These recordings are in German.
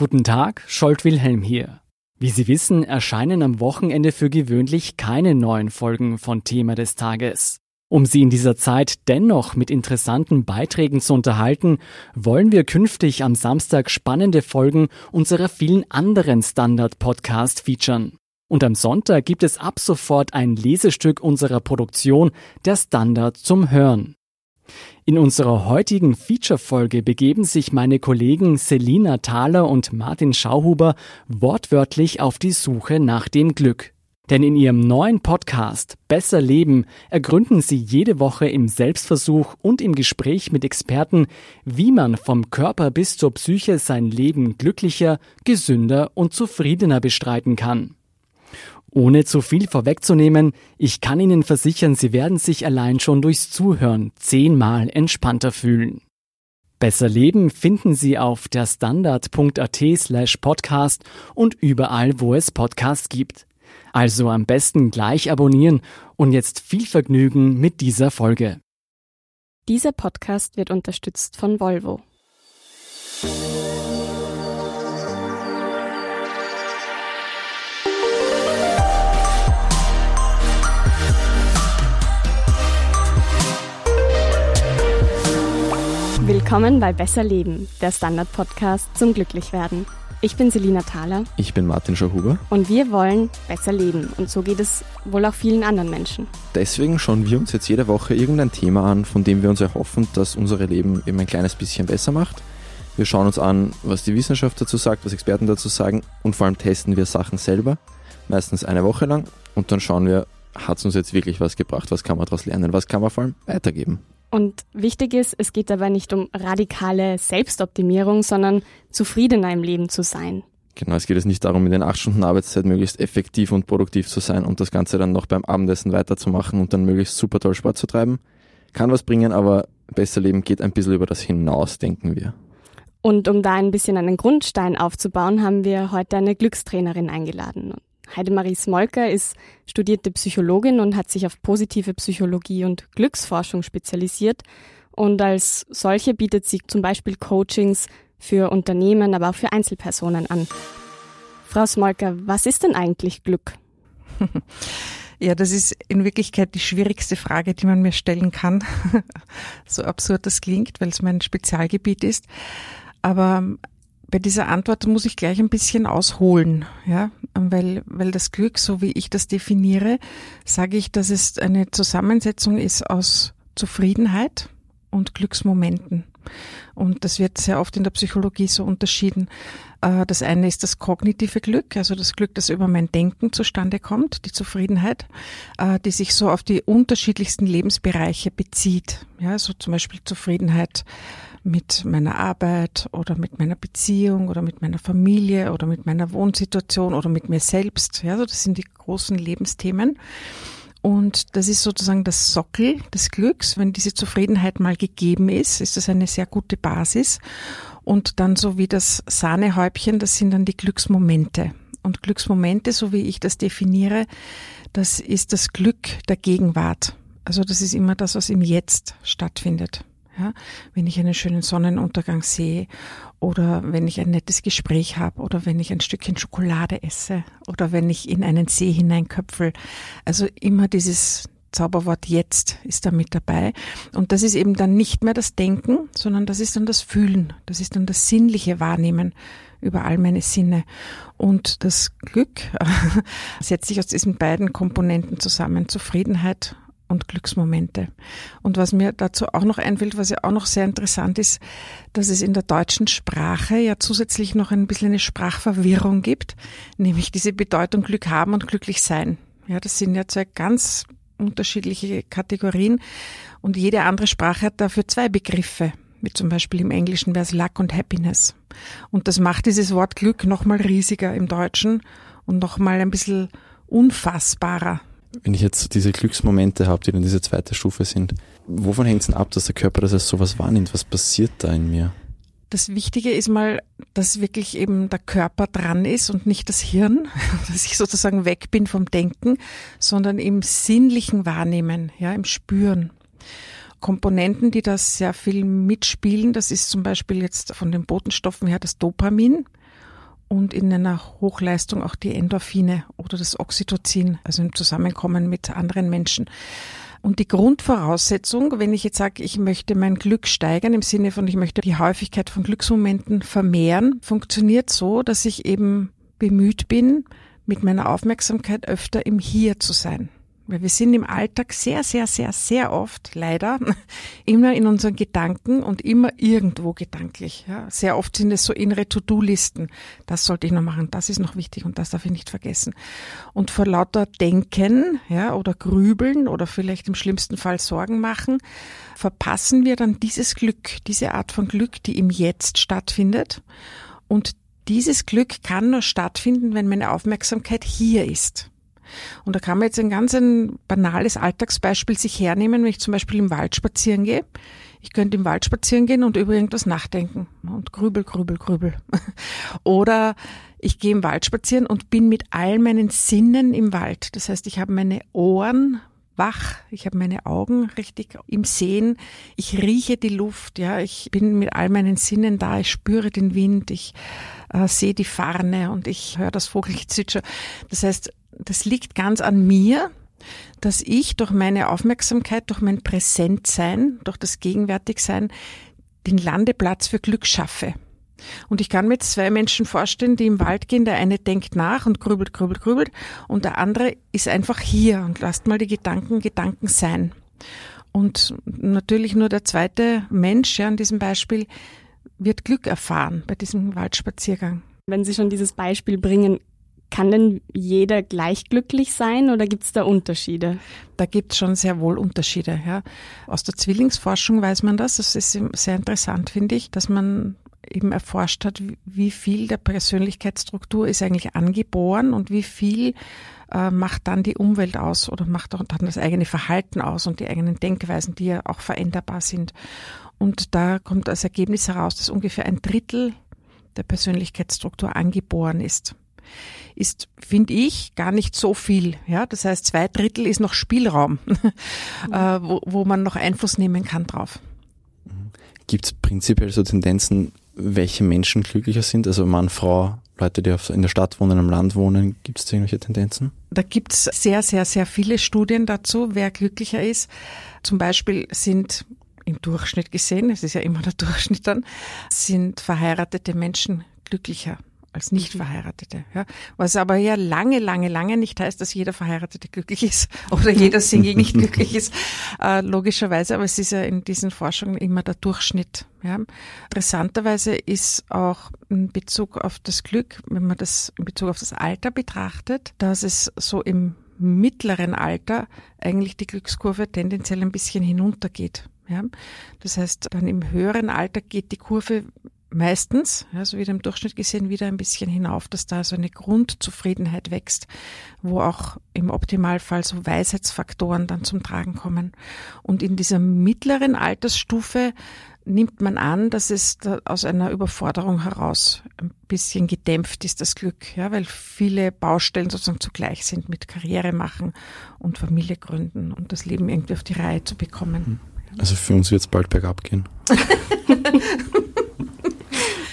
Guten Tag, Scholt Wilhelm hier. Wie Sie wissen, erscheinen am Wochenende für gewöhnlich keine neuen Folgen von Thema des Tages. Um Sie in dieser Zeit dennoch mit interessanten Beiträgen zu unterhalten, wollen wir künftig am Samstag spannende Folgen unserer vielen anderen Standard-Podcast featuren. Und am Sonntag gibt es ab sofort ein Lesestück unserer Produktion, der Standard zum Hören. In unserer heutigen Feature-Folge begeben sich meine Kollegen Selina Thaler und Martin Schauhuber wortwörtlich auf die Suche nach dem Glück. Denn in ihrem neuen Podcast Besser Leben ergründen sie jede Woche im Selbstversuch und im Gespräch mit Experten, wie man vom Körper bis zur Psyche sein Leben glücklicher, gesünder und zufriedener bestreiten kann. Ohne zu viel vorwegzunehmen, ich kann Ihnen versichern, Sie werden sich allein schon durchs Zuhören zehnmal entspannter fühlen. Besser Leben finden Sie auf der standard.at slash podcast und überall, wo es Podcasts gibt. Also am besten gleich abonnieren und jetzt viel Vergnügen mit dieser Folge. Dieser Podcast wird unterstützt von Volvo. Willkommen bei Besser Leben, der Standard-Podcast zum Glücklichwerden. Ich bin Selina Thaler. Ich bin Martin Schauhuber. Und wir wollen besser leben. Und so geht es wohl auch vielen anderen Menschen. Deswegen schauen wir uns jetzt jede Woche irgendein Thema an, von dem wir uns erhoffen, dass unser Leben eben ein kleines bisschen besser macht. Wir schauen uns an, was die Wissenschaft dazu sagt, was Experten dazu sagen und vor allem testen wir Sachen selber, meistens eine Woche lang. Und dann schauen wir, hat es uns jetzt wirklich was gebracht, was kann man daraus lernen, was kann man vor allem weitergeben. Und wichtig ist, es geht dabei nicht um radikale Selbstoptimierung, sondern zufriedener im Leben zu sein. Genau, es geht jetzt nicht darum, in den acht Stunden Arbeitszeit möglichst effektiv und produktiv zu sein und das Ganze dann noch beim Abendessen weiterzumachen und dann möglichst super toll Sport zu treiben. Kann was bringen, aber besser Leben geht ein bisschen über das hinaus, denken wir. Und um da ein bisschen einen Grundstein aufzubauen, haben wir heute eine Glückstrainerin eingeladen. Heidemarie Smolker ist studierte Psychologin und hat sich auf positive Psychologie und Glücksforschung spezialisiert. Und als solche bietet sie zum Beispiel Coachings für Unternehmen, aber auch für Einzelpersonen an. Frau Smolker, was ist denn eigentlich Glück? Ja, das ist in Wirklichkeit die schwierigste Frage, die man mir stellen kann. so absurd das klingt, weil es mein Spezialgebiet ist. Aber bei dieser Antwort muss ich gleich ein bisschen ausholen, ja, weil, weil das Glück, so wie ich das definiere, sage ich, dass es eine Zusammensetzung ist aus Zufriedenheit und Glücksmomenten. Und das wird sehr oft in der Psychologie so unterschieden. Äh, das eine ist das kognitive Glück, also das Glück, das über mein Denken zustande kommt, die Zufriedenheit, äh, die sich so auf die unterschiedlichsten Lebensbereiche bezieht. Ja, so zum Beispiel Zufriedenheit mit meiner Arbeit oder mit meiner Beziehung oder mit meiner Familie oder mit meiner Wohnsituation oder mit mir selbst. Ja, so das sind die großen Lebensthemen. Und das ist sozusagen das Sockel des Glücks. Wenn diese Zufriedenheit mal gegeben ist, ist das eine sehr gute Basis. Und dann so wie das Sahnehäubchen, das sind dann die Glücksmomente. Und Glücksmomente, so wie ich das definiere, das ist das Glück der Gegenwart. Also das ist immer das, was im Jetzt stattfindet. Ja, wenn ich einen schönen Sonnenuntergang sehe oder wenn ich ein nettes Gespräch habe oder wenn ich ein Stückchen Schokolade esse oder wenn ich in einen See hineinköpfel. Also immer dieses Zauberwort jetzt ist da mit dabei. Und das ist eben dann nicht mehr das Denken, sondern das ist dann das Fühlen. Das ist dann das sinnliche Wahrnehmen über all meine Sinne. Und das Glück setzt sich aus diesen beiden Komponenten zusammen. Zufriedenheit und Glücksmomente. Und was mir dazu auch noch einfällt, was ja auch noch sehr interessant ist, dass es in der deutschen Sprache ja zusätzlich noch ein bisschen eine Sprachverwirrung gibt, nämlich diese Bedeutung Glück haben und glücklich sein. Ja, das sind ja zwei ganz unterschiedliche Kategorien und jede andere Sprache hat dafür zwei Begriffe. Wie zum Beispiel im Englischen wäre es Luck und Happiness. Und das macht dieses Wort Glück nochmal riesiger im Deutschen und nochmal ein bisschen unfassbarer wenn ich jetzt diese Glücksmomente habe, die dann diese zweite Stufe sind, wovon hängt es denn ab, dass der Körper das als sowas wahrnimmt? Was passiert da in mir? Das Wichtige ist mal, dass wirklich eben der Körper dran ist und nicht das Hirn, dass ich sozusagen weg bin vom Denken, sondern im sinnlichen Wahrnehmen, ja, im Spüren. Komponenten, die da sehr viel mitspielen, das ist zum Beispiel jetzt von den Botenstoffen her das Dopamin und in einer Hochleistung auch die Endorphine oder das Oxytocin, also im Zusammenkommen mit anderen Menschen. Und die Grundvoraussetzung, wenn ich jetzt sage, ich möchte mein Glück steigern, im Sinne von, ich möchte die Häufigkeit von Glücksmomenten vermehren, funktioniert so, dass ich eben bemüht bin, mit meiner Aufmerksamkeit öfter im Hier zu sein. Weil wir sind im Alltag sehr, sehr, sehr, sehr oft, leider, immer in unseren Gedanken und immer irgendwo gedanklich. Ja. Sehr oft sind es so innere To-Do-Listen. Das sollte ich noch machen, das ist noch wichtig und das darf ich nicht vergessen. Und vor lauter Denken ja, oder Grübeln oder vielleicht im schlimmsten Fall Sorgen machen, verpassen wir dann dieses Glück, diese Art von Glück, die im Jetzt stattfindet. Und dieses Glück kann nur stattfinden, wenn meine Aufmerksamkeit hier ist. Und da kann man jetzt ein ganz ein banales Alltagsbeispiel sich hernehmen, wenn ich zum Beispiel im Wald spazieren gehe. Ich könnte im Wald spazieren gehen und über irgendwas nachdenken und grübel, grübel, grübel. Oder ich gehe im Wald spazieren und bin mit all meinen Sinnen im Wald. Das heißt, ich habe meine Ohren wach, ich habe meine Augen richtig im Sehen, ich rieche die Luft, ja, ich bin mit all meinen Sinnen da, ich spüre den Wind, ich äh, sehe die Farne und ich höre das Vogelgezwitscher. Das heißt, das liegt ganz an mir, dass ich durch meine Aufmerksamkeit, durch mein Präsentsein, durch das Gegenwärtigsein den Landeplatz für Glück schaffe. Und ich kann mir zwei Menschen vorstellen, die im Wald gehen. Der eine denkt nach und grübelt, grübelt, grübelt. Und der andere ist einfach hier und lasst mal die Gedanken Gedanken sein. Und natürlich nur der zweite Mensch, ja, in diesem Beispiel, wird Glück erfahren bei diesem Waldspaziergang. Wenn Sie schon dieses Beispiel bringen, kann denn jeder gleich glücklich sein oder gibt es da Unterschiede? Da gibt es schon sehr wohl Unterschiede. Ja. Aus der Zwillingsforschung weiß man das. Das ist sehr interessant, finde ich, dass man eben erforscht hat, wie viel der Persönlichkeitsstruktur ist eigentlich angeboren und wie viel äh, macht dann die Umwelt aus oder macht auch dann das eigene Verhalten aus und die eigenen Denkweisen, die ja auch veränderbar sind. Und da kommt als Ergebnis heraus, dass ungefähr ein Drittel der Persönlichkeitsstruktur angeboren ist ist, finde ich, gar nicht so viel. Ja, das heißt, zwei Drittel ist noch Spielraum, mhm. äh, wo, wo man noch Einfluss nehmen kann drauf. Gibt es prinzipiell so Tendenzen, welche Menschen glücklicher sind? Also Mann, Frau, Leute, die in der Stadt wohnen, am Land wohnen, gibt es irgendwelche Tendenzen? Da gibt es sehr, sehr, sehr viele Studien dazu, wer glücklicher ist. Zum Beispiel sind im Durchschnitt gesehen, es ist ja immer der Durchschnitt dann, sind verheiratete Menschen glücklicher als nicht mhm. Verheiratete. Ja. Was aber ja lange, lange, lange nicht heißt, dass jeder Verheiratete glücklich ist oder jeder Single nicht glücklich ist, äh, logischerweise. Aber es ist ja in diesen Forschungen immer der Durchschnitt. Ja. Interessanterweise ist auch in Bezug auf das Glück, wenn man das in Bezug auf das Alter betrachtet, dass es so im mittleren Alter eigentlich die Glückskurve tendenziell ein bisschen hinuntergeht. Ja. Das heißt, dann im höheren Alter geht die Kurve meistens, also wieder im Durchschnitt gesehen, wieder ein bisschen hinauf, dass da so eine Grundzufriedenheit wächst, wo auch im Optimalfall so Weisheitsfaktoren dann zum Tragen kommen. Und in dieser mittleren Altersstufe nimmt man an, dass es aus einer Überforderung heraus ein bisschen gedämpft ist, das Glück, ja, weil viele Baustellen sozusagen zugleich sind mit Karriere machen und Familie gründen und das Leben irgendwie auf die Reihe zu bekommen. Also für uns wird es bald bergab gehen.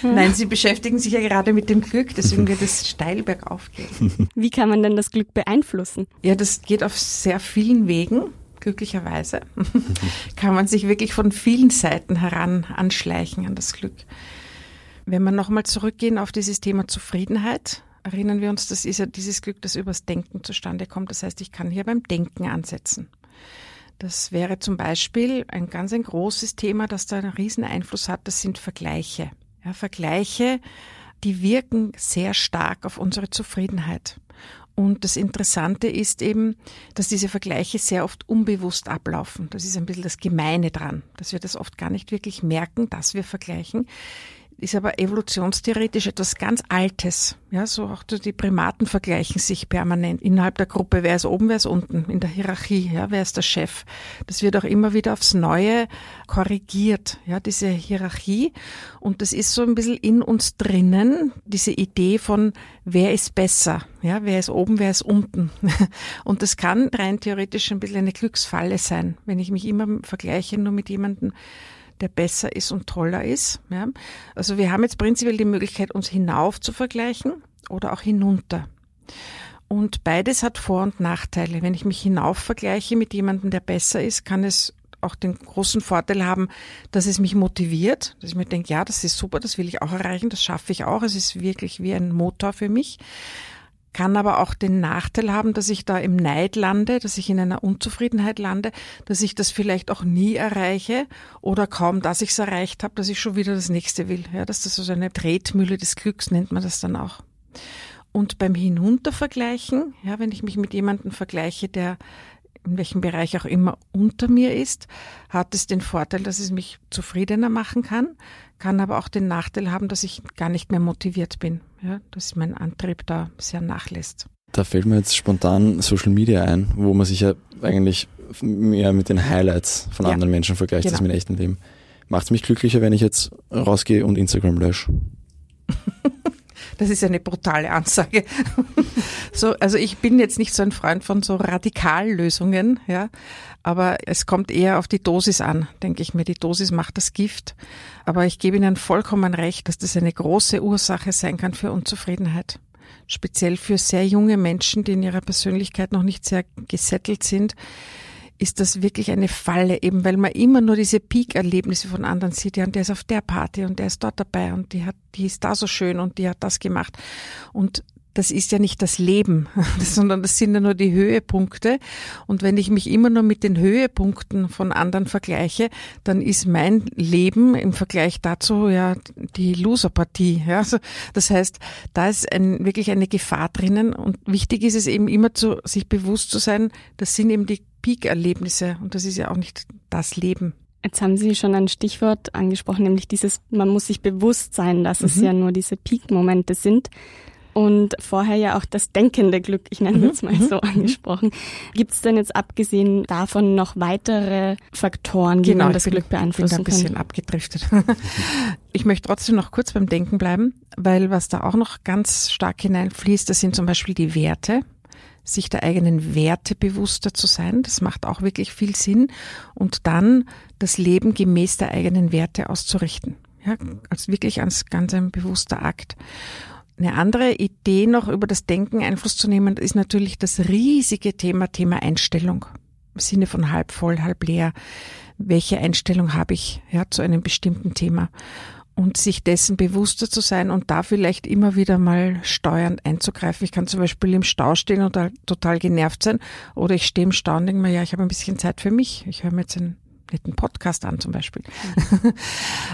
Nein, Sie beschäftigen sich ja gerade mit dem Glück, deswegen wird es steil bergauf gehen. Wie kann man denn das Glück beeinflussen? Ja, das geht auf sehr vielen Wegen. Glücklicherweise kann man sich wirklich von vielen Seiten heran anschleichen an das Glück. Wenn wir nochmal zurückgehen auf dieses Thema Zufriedenheit, erinnern wir uns, das ist ja dieses Glück, das übers Denken zustande kommt. Das heißt, ich kann hier beim Denken ansetzen. Das wäre zum Beispiel ein ganz ein großes Thema, das da einen riesen Einfluss hat. Das sind Vergleiche. Ja, Vergleiche, die wirken sehr stark auf unsere Zufriedenheit. Und das Interessante ist eben, dass diese Vergleiche sehr oft unbewusst ablaufen. Das ist ein bisschen das Gemeine dran, dass wir das oft gar nicht wirklich merken, dass wir vergleichen ist aber evolutionstheoretisch etwas ganz Altes. Ja, so auch die Primaten vergleichen sich permanent innerhalb der Gruppe. Wer ist oben, wer ist unten in der Hierarchie? Ja, wer ist der Chef? Das wird auch immer wieder aufs Neue korrigiert. Ja, diese Hierarchie. Und das ist so ein bisschen in uns drinnen, diese Idee von, wer ist besser? Ja, wer ist oben, wer ist unten? Und das kann rein theoretisch ein bisschen eine Glücksfalle sein, wenn ich mich immer vergleiche nur mit jemandem, der besser ist und toller ist. Ja. Also wir haben jetzt prinzipiell die Möglichkeit, uns hinauf zu vergleichen oder auch hinunter. Und beides hat Vor- und Nachteile. Wenn ich mich hinauf vergleiche mit jemandem, der besser ist, kann es auch den großen Vorteil haben, dass es mich motiviert, dass ich mir denke, ja, das ist super, das will ich auch erreichen, das schaffe ich auch. Es ist wirklich wie ein Motor für mich. Kann aber auch den Nachteil haben, dass ich da im Neid lande, dass ich in einer Unzufriedenheit lande, dass ich das vielleicht auch nie erreiche oder kaum, dass ich es erreicht habe, dass ich schon wieder das nächste will. Ja, dass das so eine Tretmühle des Glücks nennt man das dann auch. Und beim Hinuntervergleichen, ja, wenn ich mich mit jemandem vergleiche, der in welchem Bereich auch immer unter mir ist, hat es den Vorteil, dass es mich zufriedener machen kann, kann aber auch den Nachteil haben, dass ich gar nicht mehr motiviert bin, ja, dass mein Antrieb da sehr nachlässt. Da fällt mir jetzt spontan Social Media ein, wo man sich ja eigentlich mehr mit den Highlights von ja, anderen Menschen vergleicht genau. als mit echten Leben. Macht es mich glücklicher, wenn ich jetzt rausgehe und Instagram lösche? Das ist eine brutale Ansage. so, also ich bin jetzt nicht so ein Freund von so Radikallösungen, ja. Aber es kommt eher auf die Dosis an, denke ich mir. Die Dosis macht das Gift. Aber ich gebe Ihnen vollkommen recht, dass das eine große Ursache sein kann für Unzufriedenheit. Speziell für sehr junge Menschen, die in ihrer Persönlichkeit noch nicht sehr gesettelt sind ist das wirklich eine Falle, eben weil man immer nur diese Peak-Erlebnisse von anderen sieht, ja, und der ist auf der Party und der ist dort dabei und die hat, die ist da so schön und die hat das gemacht. Und das ist ja nicht das Leben, sondern das sind ja nur die Höhepunkte. Und wenn ich mich immer nur mit den Höhepunkten von anderen vergleiche, dann ist mein Leben im Vergleich dazu ja die Loserpartie. Ja, also das heißt, da ist ein, wirklich eine Gefahr drinnen. Und wichtig ist es eben immer zu, sich bewusst zu sein, das sind eben die Peak-Erlebnisse und das ist ja auch nicht das Leben. Jetzt haben Sie schon ein Stichwort angesprochen, nämlich dieses, man muss sich bewusst sein, dass mhm. es ja nur diese Peak-Momente sind. Und vorher ja auch das denkende Glück, ich nenne es mhm. mal so mhm. angesprochen. Gibt es denn jetzt abgesehen davon noch weitere Faktoren, die genau, das Glück beeinflussen bin da ein bisschen abgedriftet. ich möchte trotzdem noch kurz beim Denken bleiben, weil was da auch noch ganz stark hineinfließt, das sind zum Beispiel die Werte sich der eigenen Werte bewusster zu sein. Das macht auch wirklich viel Sinn. Und dann das Leben gemäß der eigenen Werte auszurichten. Ja, als wirklich als ganz ein bewusster Akt. Eine andere Idee noch über das Denken Einfluss zu nehmen, ist natürlich das riesige Thema, Thema Einstellung. Im Sinne von halb voll, halb leer. Welche Einstellung habe ich ja, zu einem bestimmten Thema? Und sich dessen bewusster zu sein und da vielleicht immer wieder mal steuernd einzugreifen. Ich kann zum Beispiel im Stau stehen und total genervt sein oder ich stehe im Stau und denke mir, ja, ich habe ein bisschen Zeit für mich. Ich höre mir jetzt einen netten Podcast an zum Beispiel.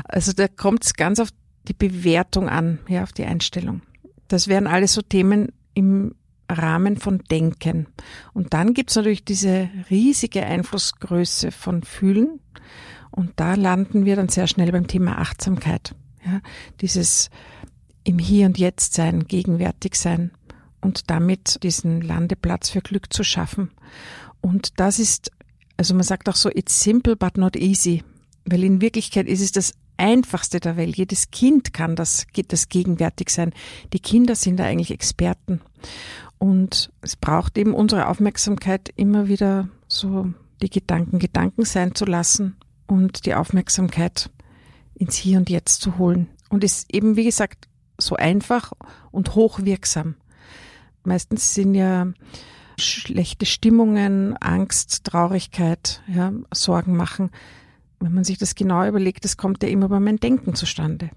Also da kommt es ganz auf die Bewertung an, ja, auf die Einstellung. Das wären alles so Themen im Rahmen von Denken. Und dann gibt's natürlich diese riesige Einflussgröße von Fühlen und da landen wir dann sehr schnell beim Thema Achtsamkeit. Ja, dieses im Hier und Jetzt sein, gegenwärtig sein und damit diesen Landeplatz für Glück zu schaffen. Und das ist, also man sagt auch so, it's simple but not easy. Weil in Wirklichkeit ist es das einfachste der Welt. Jedes Kind kann das, das gegenwärtig sein. Die Kinder sind da eigentlich Experten. Und es braucht eben unsere Aufmerksamkeit immer wieder so die Gedanken Gedanken sein zu lassen und die Aufmerksamkeit ins Hier und Jetzt zu holen. Und ist eben, wie gesagt, so einfach und hochwirksam. Meistens sind ja schlechte Stimmungen, Angst, Traurigkeit, ja, Sorgen machen. Wenn man sich das genau überlegt, das kommt ja immer bei meinem Denken zustande.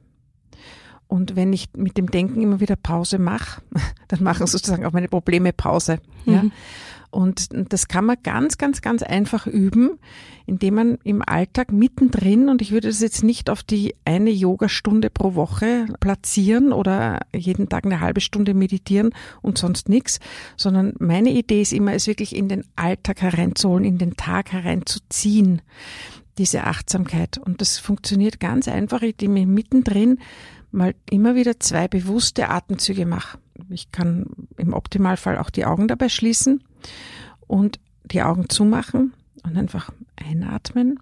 Und wenn ich mit dem Denken immer wieder Pause mache, dann machen sozusagen auch meine Probleme Pause. Ja? Mhm. Und das kann man ganz, ganz, ganz einfach üben, indem man im Alltag mittendrin, und ich würde das jetzt nicht auf die eine Yogastunde pro Woche platzieren oder jeden Tag eine halbe Stunde meditieren und sonst nichts, sondern meine Idee ist immer, es wirklich in den Alltag hereinzuholen, in den Tag hereinzuziehen, diese Achtsamkeit. Und das funktioniert ganz einfach, indem ich mittendrin mal immer wieder zwei bewusste Atemzüge mache. Ich kann im Optimalfall auch die Augen dabei schließen und die Augen zumachen und einfach einatmen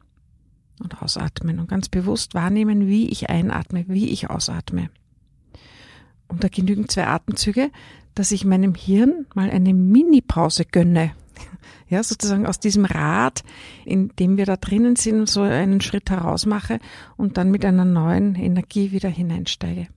und ausatmen und ganz bewusst wahrnehmen, wie ich einatme, wie ich ausatme. Und da genügen zwei Atemzüge, dass ich meinem Hirn mal eine Mini-Pause gönne. Ja, sozusagen aus diesem Rad, in dem wir da drinnen sind, so einen Schritt herausmache und dann mit einer neuen Energie wieder hineinsteige.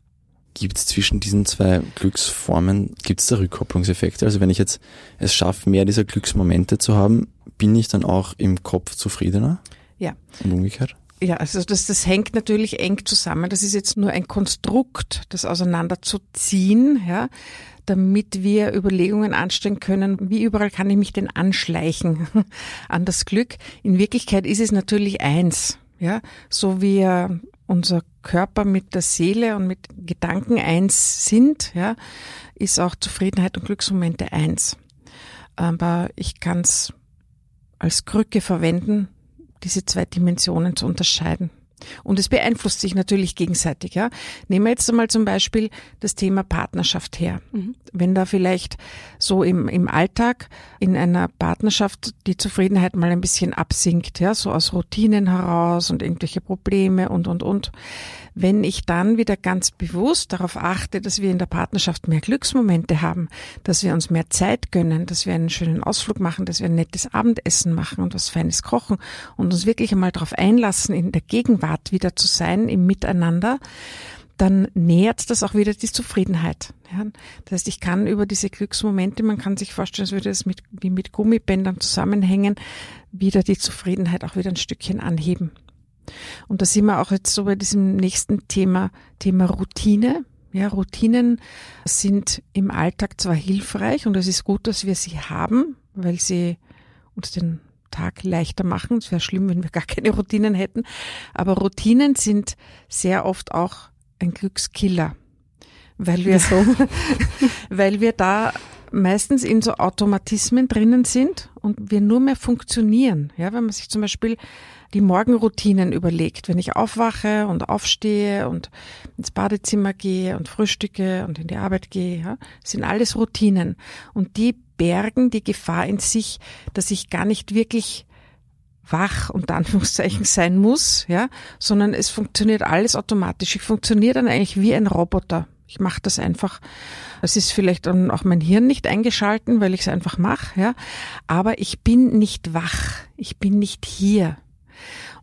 Gibt es zwischen diesen zwei Glücksformen, gibt es da Rückkopplungseffekte? Also wenn ich jetzt es schaffe, mehr dieser Glücksmomente zu haben, bin ich dann auch im Kopf zufriedener? Ja. Und umgekehrt? Ja, also das, das hängt natürlich eng zusammen. Das ist jetzt nur ein Konstrukt, das auseinanderzuziehen, ja, damit wir Überlegungen anstellen können, wie überall kann ich mich denn anschleichen an das Glück. In Wirklichkeit ist es natürlich eins, ja, so wie unser Körper mit der Seele und mit Gedanken eins sind, ja, ist auch Zufriedenheit und Glücksmomente eins. Aber ich kann es als Krücke verwenden, diese zwei Dimensionen zu unterscheiden. Und es beeinflusst sich natürlich gegenseitig. Ja. Nehmen wir jetzt einmal zum Beispiel das Thema Partnerschaft her. Mhm. Wenn da vielleicht so im, im Alltag in einer Partnerschaft die Zufriedenheit mal ein bisschen absinkt, ja, so aus Routinen heraus und irgendwelche Probleme und, und, und, wenn ich dann wieder ganz bewusst darauf achte, dass wir in der Partnerschaft mehr Glücksmomente haben, dass wir uns mehr Zeit gönnen, dass wir einen schönen Ausflug machen, dass wir ein nettes Abendessen machen und was Feines kochen und uns wirklich einmal darauf einlassen, in der Gegenwart wieder zu sein, im Miteinander, dann nährt das auch wieder die Zufriedenheit. Ja, das heißt, ich kann über diese Glücksmomente, man kann sich vorstellen, als würde es mit, wie mit Gummibändern zusammenhängen, wieder die Zufriedenheit auch wieder ein Stückchen anheben. Und da sind wir auch jetzt so bei diesem nächsten Thema, Thema Routine. Ja, Routinen sind im Alltag zwar hilfreich und es ist gut, dass wir sie haben, weil sie uns den Tag leichter machen. Es wäre schlimm, wenn wir gar keine Routinen hätten. Aber Routinen sind sehr oft auch ein Glückskiller, weil wir so, weil wir da meistens in so Automatismen drinnen sind und wir nur mehr funktionieren. Ja, wenn man sich zum Beispiel die Morgenroutinen überlegt, wenn ich aufwache und aufstehe und ins Badezimmer gehe und frühstücke und in die Arbeit gehe, ja, sind alles Routinen. Und die bergen die Gefahr in sich, dass ich gar nicht wirklich wach unter Anführungszeichen sein muss, ja, sondern es funktioniert alles automatisch. Ich funktioniere dann eigentlich wie ein Roboter. Ich mache das einfach. Es ist vielleicht dann auch mein Hirn nicht eingeschalten, weil ich es einfach mache, ja. Aber ich bin nicht wach. Ich bin nicht hier.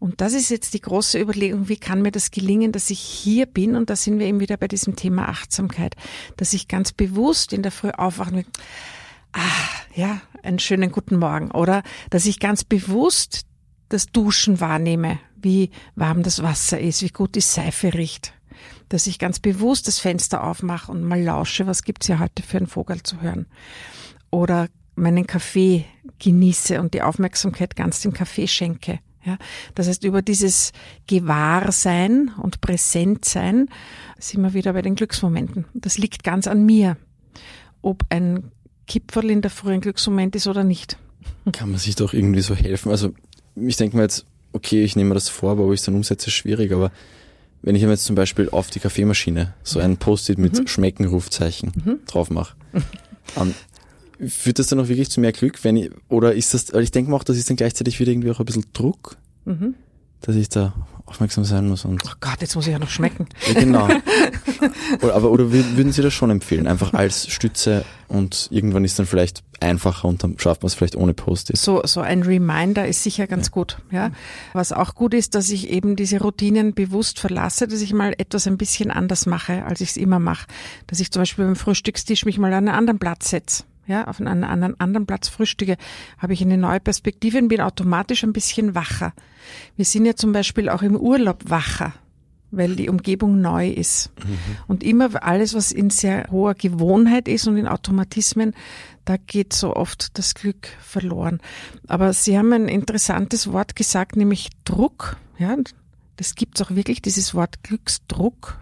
Und das ist jetzt die große Überlegung, wie kann mir das gelingen, dass ich hier bin? Und da sind wir eben wieder bei diesem Thema Achtsamkeit, dass ich ganz bewusst in der Früh aufwachen will. Ah, ja, einen schönen guten Morgen. Oder dass ich ganz bewusst das Duschen wahrnehme, wie warm das Wasser ist, wie gut die Seife riecht. Dass ich ganz bewusst das Fenster aufmache und mal lausche, was gibt's ja heute für einen Vogel zu hören. Oder meinen Kaffee genieße und die Aufmerksamkeit ganz dem Kaffee schenke. Ja, das heißt, über dieses Gewahrsein und Präsentsein sind wir wieder bei den Glücksmomenten. Das liegt ganz an mir, ob ein Kipferl in der frühen Glücksmoment ist oder nicht. Kann man sich doch irgendwie so helfen? Also ich denke mir jetzt, okay, ich nehme mir das vor, aber ob ich es dann umsetze, ist schwierig, aber wenn ich mir jetzt zum Beispiel auf die Kaffeemaschine so ein Post-it mit mhm. Schmeckenrufzeichen mhm. drauf mache, um, Führt das dann auch wirklich zu mehr Glück, wenn ich, oder ist das, ich denke mal auch, das ist dann gleichzeitig wieder irgendwie auch ein bisschen Druck, mhm. dass ich da aufmerksam sein muss und. Oh Gott, jetzt muss ich ja noch schmecken. Ja, genau. oder, aber, oder würden Sie das schon empfehlen? Einfach als Stütze und irgendwann ist dann vielleicht einfacher und dann schafft man es vielleicht ohne Post-it. So, so ein Reminder ist sicher ganz ja. gut, ja. Was auch gut ist, dass ich eben diese Routinen bewusst verlasse, dass ich mal etwas ein bisschen anders mache, als ich es immer mache. Dass ich zum Beispiel beim Frühstückstisch mich mal an einen anderen Platz setze ja, auf einen anderen, anderen Platz frühstücke, habe ich eine neue Perspektive und bin automatisch ein bisschen wacher. Wir sind ja zum Beispiel auch im Urlaub wacher, weil die Umgebung neu ist. Mhm. Und immer alles, was in sehr hoher Gewohnheit ist und in Automatismen, da geht so oft das Glück verloren. Aber Sie haben ein interessantes Wort gesagt, nämlich Druck. Ja, das gibt's auch wirklich, dieses Wort Glücksdruck.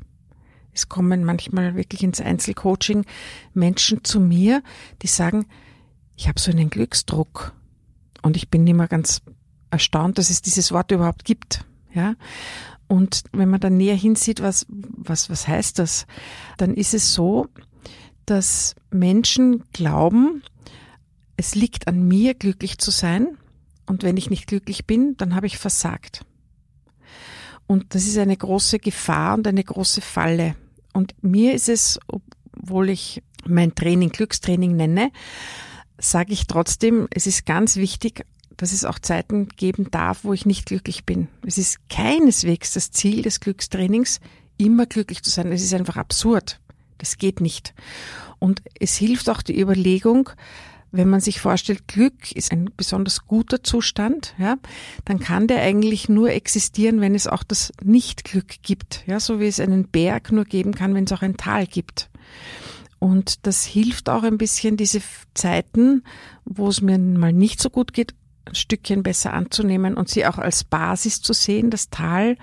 Es kommen manchmal wirklich ins Einzelcoaching Menschen zu mir, die sagen, ich habe so einen Glücksdruck. Und ich bin immer ganz erstaunt, dass es dieses Wort überhaupt gibt. Ja. Und wenn man dann näher hinsieht, was, was, was heißt das? Dann ist es so, dass Menschen glauben, es liegt an mir, glücklich zu sein. Und wenn ich nicht glücklich bin, dann habe ich versagt. Und das ist eine große Gefahr und eine große Falle. Und mir ist es, obwohl ich mein Training Glückstraining nenne, sage ich trotzdem, es ist ganz wichtig, dass es auch Zeiten geben darf, wo ich nicht glücklich bin. Es ist keineswegs das Ziel des Glückstrainings, immer glücklich zu sein. Es ist einfach absurd. Das geht nicht. Und es hilft auch die Überlegung, wenn man sich vorstellt, Glück ist ein besonders guter Zustand, ja, dann kann der eigentlich nur existieren, wenn es auch das Nicht-Glück gibt. Ja, so wie es einen Berg nur geben kann, wenn es auch ein Tal gibt. Und das hilft auch ein bisschen, diese Zeiten, wo es mir mal nicht so gut geht, ein Stückchen besser anzunehmen und sie auch als Basis zu sehen, das Tal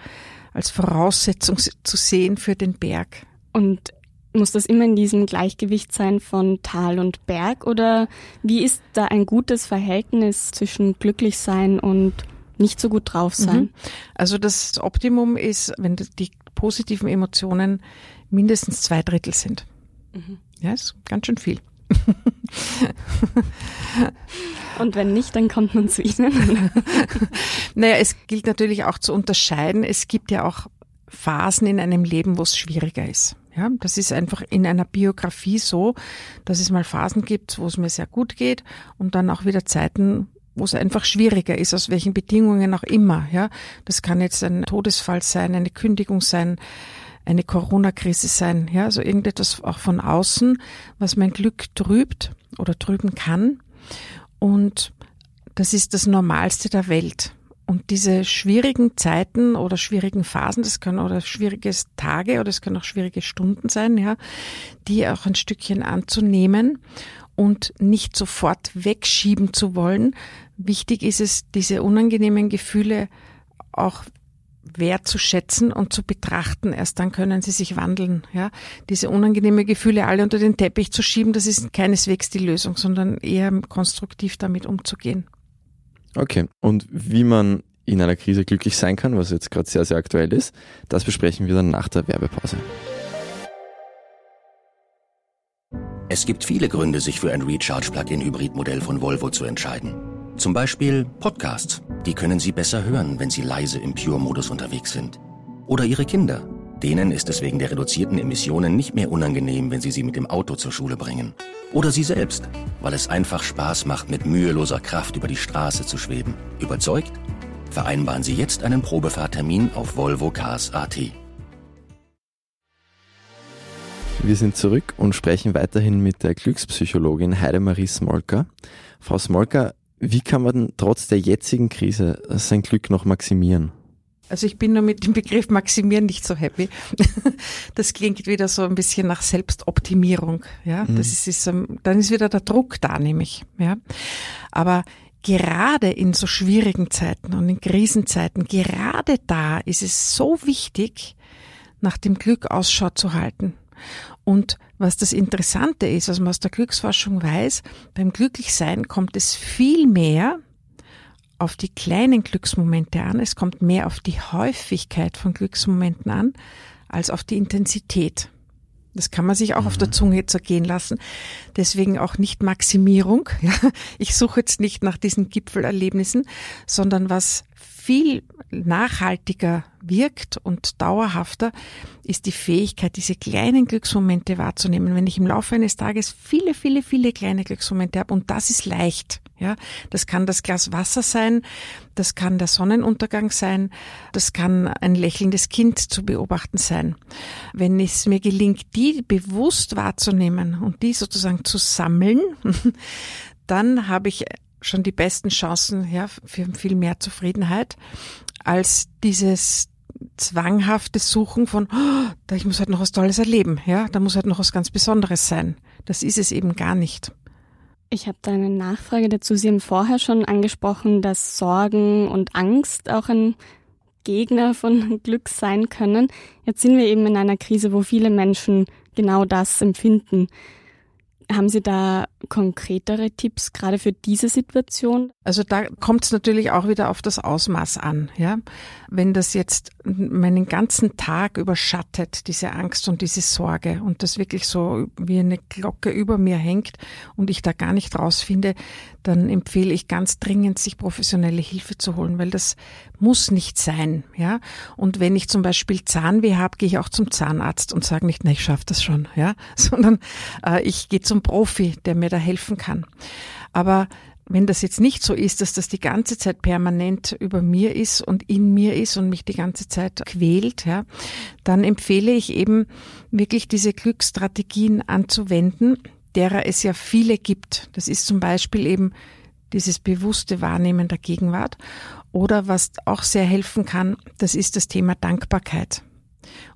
als Voraussetzung zu sehen für den Berg. Und muss das immer in diesem Gleichgewicht sein von Tal und Berg oder wie ist da ein gutes Verhältnis zwischen glücklich sein und nicht so gut drauf sein? Mhm. Also das Optimum ist, wenn die positiven Emotionen mindestens zwei Drittel sind. Mhm. Ja, ist ganz schön viel. Und wenn nicht, dann kommt man zu Ihnen. naja, es gilt natürlich auch zu unterscheiden. Es gibt ja auch Phasen in einem Leben, wo es schwieriger ist. Ja, das ist einfach in einer Biografie so, dass es mal Phasen gibt, wo es mir sehr gut geht und dann auch wieder Zeiten, wo es einfach schwieriger ist, aus welchen Bedingungen auch immer. Ja, das kann jetzt ein Todesfall sein, eine Kündigung sein, eine Corona-Krise sein. Ja, also irgendetwas auch von außen, was mein Glück trübt oder trüben kann. Und das ist das Normalste der Welt. Und diese schwierigen Zeiten oder schwierigen Phasen, das können oder schwierige Tage oder es können auch schwierige Stunden sein, ja, die auch ein Stückchen anzunehmen und nicht sofort wegschieben zu wollen. Wichtig ist es, diese unangenehmen Gefühle auch wertzuschätzen und zu betrachten. Erst dann können sie sich wandeln. Ja, diese unangenehmen Gefühle alle unter den Teppich zu schieben, das ist keineswegs die Lösung, sondern eher konstruktiv damit umzugehen. Okay, und wie man in einer Krise glücklich sein kann, was jetzt gerade sehr, sehr aktuell ist, das besprechen wir dann nach der Werbepause. Es gibt viele Gründe, sich für ein Recharge-Plug-in-Hybrid-Modell von Volvo zu entscheiden. Zum Beispiel Podcasts. Die können Sie besser hören, wenn Sie leise im Pure-Modus unterwegs sind. Oder Ihre Kinder. Denen ist es wegen der reduzierten Emissionen nicht mehr unangenehm, wenn Sie sie mit dem Auto zur Schule bringen. Oder Sie selbst, weil es einfach Spaß macht, mit müheloser Kraft über die Straße zu schweben. Überzeugt? Vereinbaren Sie jetzt einen Probefahrtermin auf Volvo Cars AT. Wir sind zurück und sprechen weiterhin mit der Glückspsychologin Heidemarie Smolka. Frau Smolka, wie kann man trotz der jetzigen Krise sein Glück noch maximieren? Also ich bin nur mit dem Begriff maximieren nicht so happy. Das klingt wieder so ein bisschen nach Selbstoptimierung. Ja, mhm. das ist, ist, dann ist wieder der Druck da, nämlich. Ja, aber gerade in so schwierigen Zeiten und in Krisenzeiten, gerade da ist es so wichtig, nach dem Glück Ausschau zu halten. Und was das Interessante ist, was man aus der Glücksforschung weiß, beim Glücklichsein kommt es viel mehr auf die kleinen Glücksmomente an, es kommt mehr auf die Häufigkeit von Glücksmomenten an, als auf die Intensität. Das kann man sich auch mhm. auf der mhm. Zunge zergehen lassen. Deswegen auch nicht Maximierung. Ja. Ich suche jetzt nicht nach diesen Gipfelerlebnissen, sondern was viel nachhaltiger wirkt und dauerhafter, ist die Fähigkeit, diese kleinen Glücksmomente wahrzunehmen. Wenn ich im Laufe eines Tages viele, viele, viele kleine Glücksmomente habe und das ist leicht. Ja, das kann das Glas Wasser sein, das kann der Sonnenuntergang sein, das kann ein lächelndes Kind zu beobachten sein. Wenn es mir gelingt, die bewusst wahrzunehmen und die sozusagen zu sammeln, dann habe ich schon die besten Chancen ja, für viel mehr Zufriedenheit als dieses zwanghafte Suchen von, oh, ich muss halt noch was Tolles erleben, ja, da muss halt noch was ganz Besonderes sein. Das ist es eben gar nicht. Ich habe da eine Nachfrage dazu. Sie haben vorher schon angesprochen, dass Sorgen und Angst auch ein Gegner von Glück sein können. Jetzt sind wir eben in einer Krise, wo viele Menschen genau das empfinden. Haben Sie da konkretere Tipps gerade für diese Situation? Also da kommt es natürlich auch wieder auf das Ausmaß an. Ja, wenn das jetzt meinen ganzen Tag überschattet, diese Angst und diese Sorge und das wirklich so wie eine Glocke über mir hängt und ich da gar nicht rausfinde, dann empfehle ich ganz dringend, sich professionelle Hilfe zu holen, weil das muss nicht sein. Ja, und wenn ich zum Beispiel Zahnweh habe, gehe ich auch zum Zahnarzt und sage nicht, na ich schaffe das schon. Ja, sondern äh, ich gehe zum Profi, der mir da helfen kann. Aber wenn das jetzt nicht so ist, dass das die ganze Zeit permanent über mir ist und in mir ist und mich die ganze Zeit quält, ja, dann empfehle ich eben wirklich diese Glücksstrategien anzuwenden, derer es ja viele gibt. Das ist zum Beispiel eben dieses bewusste Wahrnehmen der Gegenwart. Oder was auch sehr helfen kann, das ist das Thema Dankbarkeit.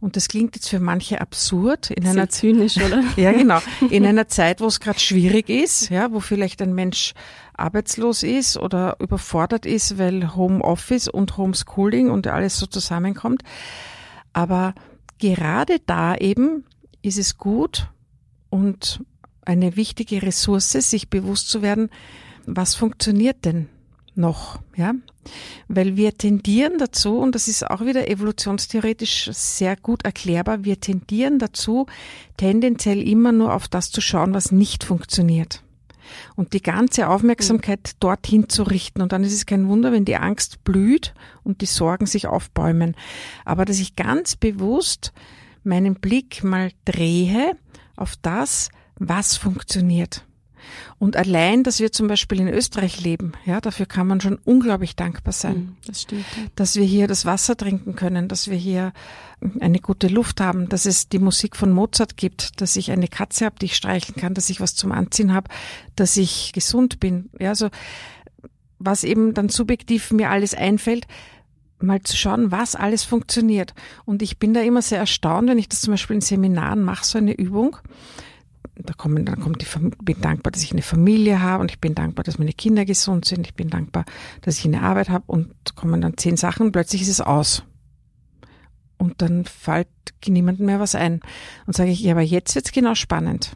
Und das klingt jetzt für manche absurd in einer zynisch, oder? ja, genau. In einer Zeit, wo es gerade schwierig ist, ja, wo vielleicht ein Mensch arbeitslos ist oder überfordert ist, weil Homeoffice und Homeschooling und alles so zusammenkommt. Aber gerade da eben ist es gut und eine wichtige Ressource, sich bewusst zu werden, was funktioniert denn noch, ja? Weil wir tendieren dazu, und das ist auch wieder evolutionstheoretisch sehr gut erklärbar, wir tendieren dazu, tendenziell immer nur auf das zu schauen, was nicht funktioniert. Und die ganze Aufmerksamkeit dorthin zu richten. Und dann ist es kein Wunder, wenn die Angst blüht und die Sorgen sich aufbäumen. Aber dass ich ganz bewusst meinen Blick mal drehe auf das, was funktioniert. Und allein, dass wir zum Beispiel in Österreich leben, ja, dafür kann man schon unglaublich dankbar sein. Mhm, das stimmt. Dass wir hier das Wasser trinken können, dass wir hier eine gute Luft haben, dass es die Musik von Mozart gibt, dass ich eine Katze habe, die ich streicheln kann, dass ich was zum Anziehen habe, dass ich gesund bin. Ja, also was eben dann subjektiv mir alles einfällt, mal zu schauen, was alles funktioniert. Und ich bin da immer sehr erstaunt, wenn ich das zum Beispiel in Seminaren mache, so eine Übung da kommen, dann kommt die, bin dankbar, dass ich eine Familie habe und ich bin dankbar, dass meine Kinder gesund sind. Ich bin dankbar, dass ich eine Arbeit habe und kommen dann zehn Sachen, plötzlich ist es aus. Und dann fällt niemandem mehr was ein. Und sage ich, ja, aber jetzt wird's genau spannend.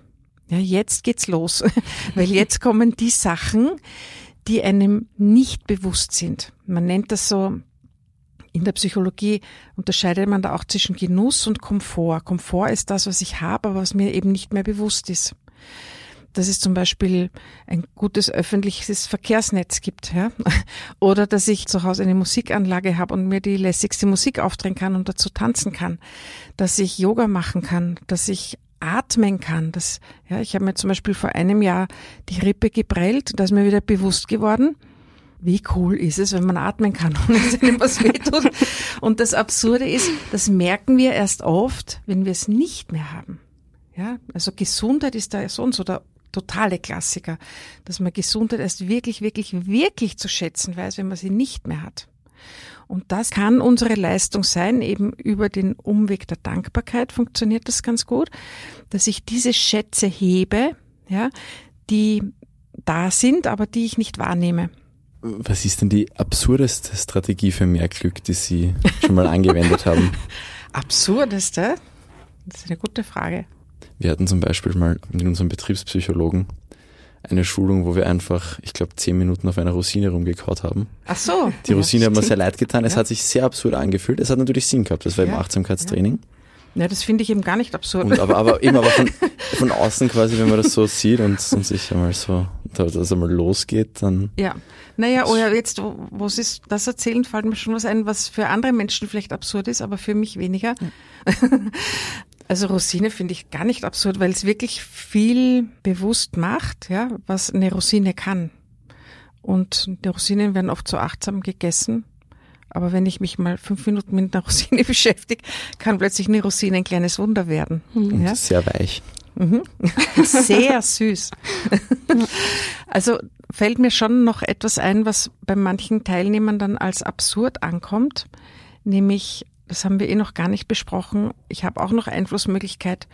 Ja, jetzt geht's los. Weil jetzt kommen die Sachen, die einem nicht bewusst sind. Man nennt das so in der Psychologie unterscheidet man da auch zwischen Genuss und Komfort. Komfort ist das, was ich habe, aber was mir eben nicht mehr bewusst ist. Dass es zum Beispiel ein gutes öffentliches Verkehrsnetz gibt, ja? oder dass ich zu Hause eine Musikanlage habe und mir die lässigste Musik aufdrehen kann und dazu tanzen kann, dass ich Yoga machen kann, dass ich atmen kann. Das, ja, ich habe mir zum Beispiel vor einem Jahr die Rippe geprellt, da ist mir wieder bewusst geworden, wie cool ist es, wenn man atmen kann und es einem was wehtut. Und das Absurde ist, das merken wir erst oft, wenn wir es nicht mehr haben. Ja, also Gesundheit ist da so und so der totale Klassiker, dass man Gesundheit erst wirklich, wirklich, wirklich zu schätzen weiß, wenn man sie nicht mehr hat. Und das kann unsere Leistung sein, eben über den Umweg der Dankbarkeit funktioniert das ganz gut, dass ich diese Schätze hebe, ja, die da sind, aber die ich nicht wahrnehme. Was ist denn die absurdeste Strategie für mehr Glück, die Sie schon mal angewendet haben? Absurdeste? Das ist eine gute Frage. Wir hatten zum Beispiel mal mit unserem Betriebspsychologen eine Schulung, wo wir einfach, ich glaube, zehn Minuten auf einer Rosine rumgekaut haben. Ach so. Die Rosine ja, hat mir sehr leid getan. Es ja. hat sich sehr absurd angefühlt. Es hat natürlich Sinn gehabt. Das war ja. im Achtsamkeitstraining. Ja, das finde ich eben gar nicht absurd. Und aber, aber eben aber von, von außen quasi, wenn man das so sieht und, und sich einmal so, dass es einmal losgeht, dann. Ja. Naja, oder jetzt, wo Sie das erzählen, fällt mir schon was ein, was für andere Menschen vielleicht absurd ist, aber für mich weniger. Ja. Also Rosine finde ich gar nicht absurd, weil es wirklich viel bewusst macht, ja, was eine Rosine kann. Und die Rosinen werden oft so achtsam gegessen aber wenn ich mich mal fünf Minuten mit einer Rosine beschäftige, kann plötzlich eine Rosine ein kleines Wunder werden. Mhm. Ja? Sehr weich. Mhm. Sehr süß. also fällt mir schon noch etwas ein, was bei manchen Teilnehmern dann als absurd ankommt, nämlich, das haben wir eh noch gar nicht besprochen, ich habe auch noch Einflussmöglichkeit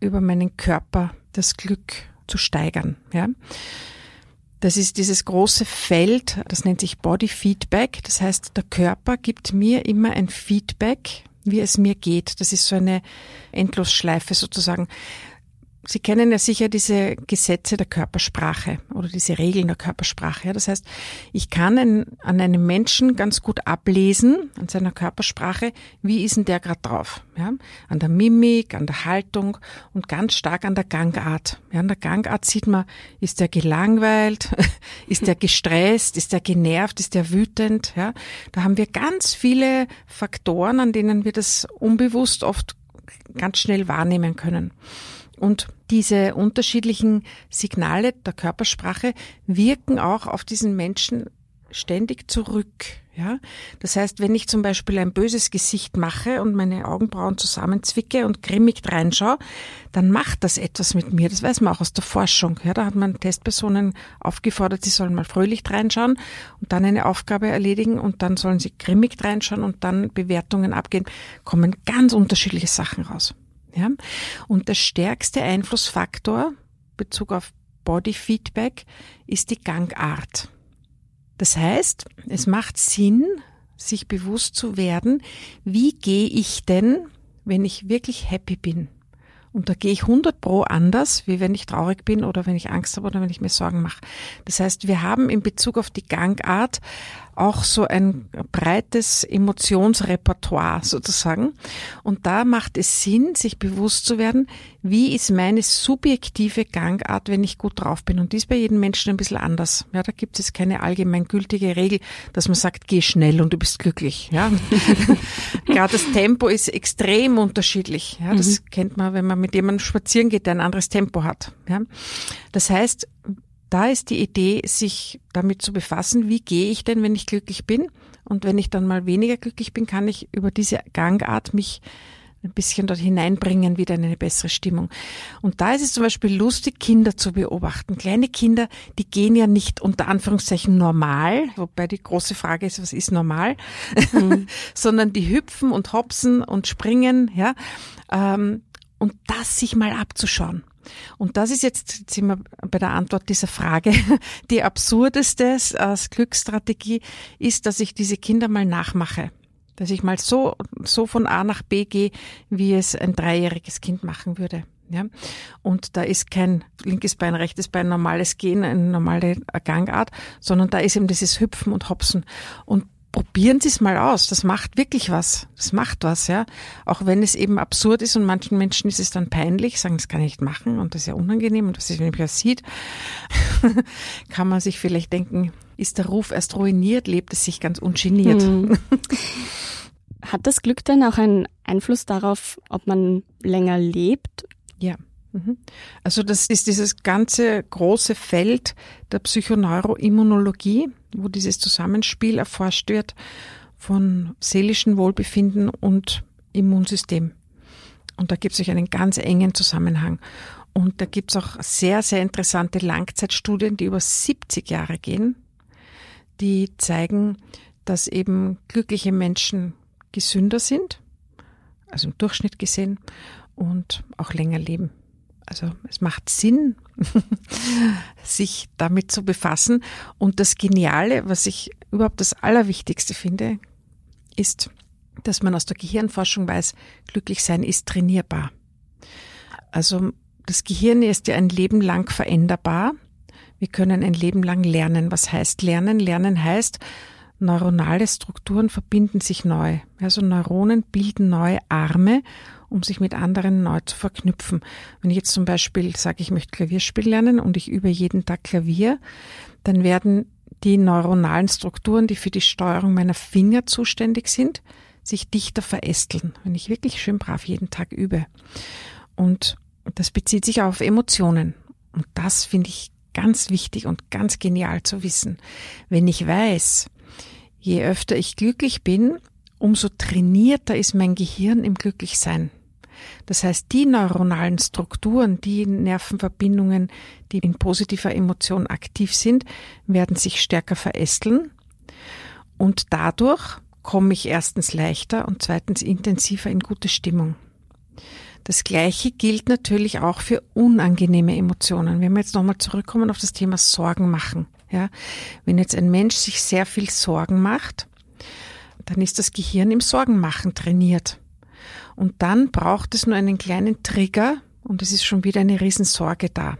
über meinen Körper, das Glück zu steigern. Ja? Das ist dieses große Feld, das nennt sich Body Feedback. Das heißt, der Körper gibt mir immer ein Feedback, wie es mir geht. Das ist so eine Endlosschleife sozusagen. Sie kennen ja sicher diese Gesetze der Körpersprache oder diese Regeln der Körpersprache. Das heißt, ich kann an einem Menschen ganz gut ablesen, an seiner Körpersprache, wie ist denn der gerade drauf? Ja? An der Mimik, an der Haltung und ganz stark an der Gangart. Ja, an der Gangart sieht man, ist der gelangweilt, ist der gestresst, ist der genervt, ist der wütend? Ja? Da haben wir ganz viele Faktoren, an denen wir das unbewusst oft ganz schnell wahrnehmen können. Und diese unterschiedlichen Signale der Körpersprache wirken auch auf diesen Menschen ständig zurück. Ja, das heißt, wenn ich zum Beispiel ein böses Gesicht mache und meine Augenbrauen zusammenzwicke und grimmig reinschaue, dann macht das etwas mit mir. Das weiß man auch aus der Forschung. Ja, da hat man Testpersonen aufgefordert, sie sollen mal fröhlich reinschauen und dann eine Aufgabe erledigen und dann sollen sie grimmig reinschauen und dann Bewertungen abgeben. Kommen ganz unterschiedliche Sachen raus. Ja, und der stärkste Einflussfaktor Bezug auf Body Feedback ist die Gangart. Das heißt, es macht Sinn, sich bewusst zu werden, wie gehe ich denn, wenn ich wirklich happy bin? Und da gehe ich 100 pro anders, wie wenn ich traurig bin oder wenn ich Angst habe oder wenn ich mir Sorgen mache. Das heißt, wir haben in Bezug auf die Gangart auch so ein breites Emotionsrepertoire sozusagen. Und da macht es Sinn, sich bewusst zu werden, wie ist meine subjektive Gangart, wenn ich gut drauf bin. Und die ist bei jedem Menschen ein bisschen anders. Ja, da gibt es keine allgemeingültige Regel, dass man sagt, geh schnell und du bist glücklich. Ja, gerade das Tempo ist extrem unterschiedlich. Ja, das mhm. kennt man, wenn man mit jemandem spazieren geht, der ein anderes Tempo hat. Ja, das heißt, da ist die Idee, sich damit zu befassen, wie gehe ich denn, wenn ich glücklich bin? Und wenn ich dann mal weniger glücklich bin, kann ich über diese Gangart mich ein bisschen dort hineinbringen, wieder in eine bessere Stimmung. Und da ist es zum Beispiel lustig, Kinder zu beobachten. Kleine Kinder, die gehen ja nicht unter Anführungszeichen normal, wobei die große Frage ist, was ist normal, mhm. sondern die hüpfen und hopsen und springen, ja. Ähm, und das sich mal abzuschauen. Und das ist jetzt, jetzt sind wir bei der Antwort dieser Frage, die absurdeste als Glücksstrategie ist, dass ich diese Kinder mal nachmache. Dass ich mal so, so von A nach B gehe, wie es ein dreijähriges Kind machen würde. Ja, und da ist kein linkes Bein, rechtes Bein, normales Gehen, eine normale Gangart, sondern da ist eben dieses Hüpfen und Hopsen. Und probieren Sie es mal aus. Das macht wirklich was. Das macht was, ja. Auch wenn es eben absurd ist und manchen Menschen ist es dann peinlich, sagen, das kann ich nicht machen und das ist ja unangenehm und was ist, wenn mich das sieht, kann man sich vielleicht denken, ist der Ruf erst ruiniert, lebt es sich ganz ungeniert. Hm. Hat das Glück denn auch einen Einfluss darauf, ob man länger lebt? Ja. Mhm. Also das ist dieses ganze große Feld der Psychoneuroimmunologie, wo dieses Zusammenspiel erforscht wird von seelischem Wohlbefinden und Immunsystem. Und da gibt es einen ganz engen Zusammenhang. Und da gibt es auch sehr, sehr interessante Langzeitstudien, die über 70 Jahre gehen, die zeigen, dass eben glückliche Menschen gesünder sind, also im Durchschnitt gesehen, und auch länger leben. Also es macht Sinn, sich damit zu befassen. Und das Geniale, was ich überhaupt das Allerwichtigste finde, ist, dass man aus der Gehirnforschung weiß, glücklich sein ist trainierbar. Also das Gehirn ist ja ein Leben lang veränderbar. Wir können ein Leben lang lernen. Was heißt lernen? Lernen heißt, neuronale Strukturen verbinden sich neu. Also Neuronen bilden neue Arme um sich mit anderen neu zu verknüpfen. Wenn ich jetzt zum Beispiel sage, ich möchte Klavierspiel lernen und ich übe jeden Tag Klavier, dann werden die neuronalen Strukturen, die für die Steuerung meiner Finger zuständig sind, sich dichter verästeln, wenn ich wirklich schön brav jeden Tag übe. Und das bezieht sich auf Emotionen. Und das finde ich ganz wichtig und ganz genial zu wissen. Wenn ich weiß, je öfter ich glücklich bin, umso trainierter ist mein Gehirn im Glücklichsein. Das heißt, die neuronalen Strukturen, die Nervenverbindungen, die in positiver Emotion aktiv sind, werden sich stärker verästeln und dadurch komme ich erstens leichter und zweitens intensiver in gute Stimmung. Das Gleiche gilt natürlich auch für unangenehme Emotionen. Wenn wir jetzt nochmal zurückkommen auf das Thema Sorgen machen. Ja, wenn jetzt ein Mensch sich sehr viel Sorgen macht, dann ist das Gehirn im Sorgenmachen trainiert. Und dann braucht es nur einen kleinen Trigger und es ist schon wieder eine Riesensorge da.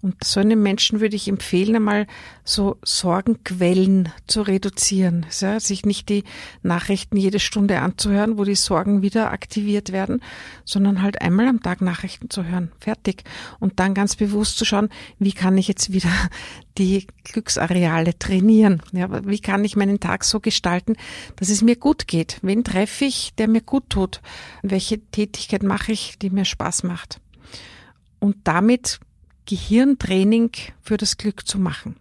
Und so einem Menschen würde ich empfehlen, einmal so Sorgenquellen zu reduzieren. Ja, sich nicht die Nachrichten jede Stunde anzuhören, wo die Sorgen wieder aktiviert werden, sondern halt einmal am Tag Nachrichten zu hören. Fertig. Und dann ganz bewusst zu schauen, wie kann ich jetzt wieder die Glücksareale trainieren? Ja, wie kann ich meinen Tag so gestalten, dass es mir gut geht? Wen treffe ich, der mir gut tut? Welche Tätigkeit mache ich, die mir Spaß macht? und damit Gehirntraining für das Glück zu machen.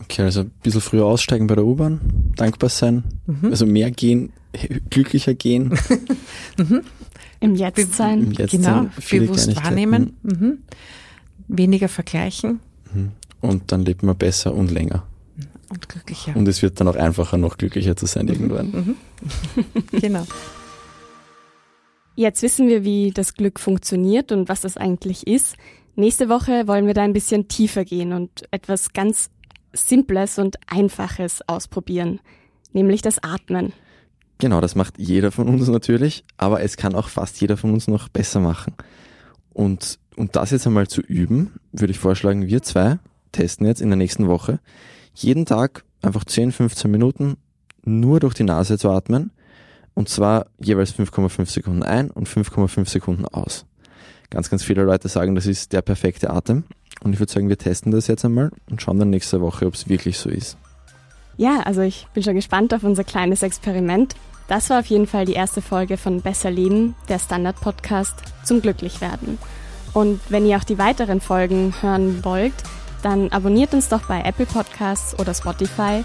Okay, also ein bisschen früher aussteigen bei der U-Bahn, dankbar sein, mhm. also mehr gehen, glücklicher gehen. mhm. Im Jetzt sein. Im Jetzt genau, sein, bewusst wahrnehmen, mhm. weniger vergleichen. Mhm. Und dann lebt man besser und länger. Und glücklicher. Und es wird dann auch einfacher, noch glücklicher zu sein irgendwann. Mhm. genau. Jetzt wissen wir, wie das Glück funktioniert und was das eigentlich ist. Nächste Woche wollen wir da ein bisschen tiefer gehen und etwas ganz Simples und Einfaches ausprobieren, nämlich das Atmen. Genau, das macht jeder von uns natürlich, aber es kann auch fast jeder von uns noch besser machen. Und um das jetzt einmal zu üben, würde ich vorschlagen, wir zwei testen jetzt in der nächsten Woche jeden Tag einfach 10, 15 Minuten nur durch die Nase zu atmen und zwar jeweils 5,5 Sekunden ein und 5,5 Sekunden aus. Ganz, ganz viele Leute sagen, das ist der perfekte Atem und ich würde sagen, wir testen das jetzt einmal und schauen dann nächste Woche, ob es wirklich so ist. Ja, also ich bin schon gespannt auf unser kleines Experiment. Das war auf jeden Fall die erste Folge von Besser Leben, der Standard-Podcast zum Glücklichwerden. Und wenn ihr auch die weiteren Folgen hören wollt, dann abonniert uns doch bei Apple Podcasts oder Spotify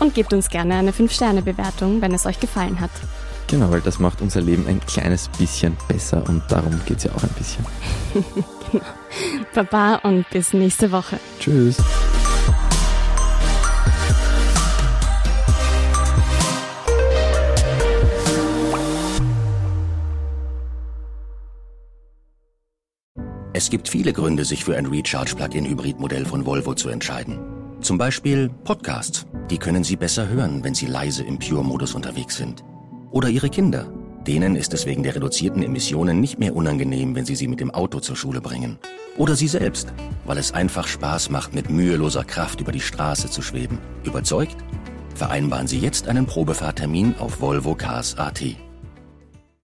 und gebt uns gerne eine 5-Sterne-Bewertung, wenn es euch gefallen hat. Genau, weil das macht unser Leben ein kleines bisschen besser und darum geht es ja auch ein bisschen. genau. Baba und bis nächste Woche. Tschüss. Es gibt viele Gründe, sich für ein Recharge-Plug-in-Hybrid-Modell von Volvo zu entscheiden. Zum Beispiel Podcasts. Die können Sie besser hören, wenn Sie leise im Pure-Modus unterwegs sind. Oder Ihre Kinder. Denen ist es wegen der reduzierten Emissionen nicht mehr unangenehm, wenn Sie sie mit dem Auto zur Schule bringen. Oder Sie selbst, weil es einfach Spaß macht, mit müheloser Kraft über die Straße zu schweben. Überzeugt? Vereinbaren Sie jetzt einen Probefahrtermin auf Volvo Cars AT.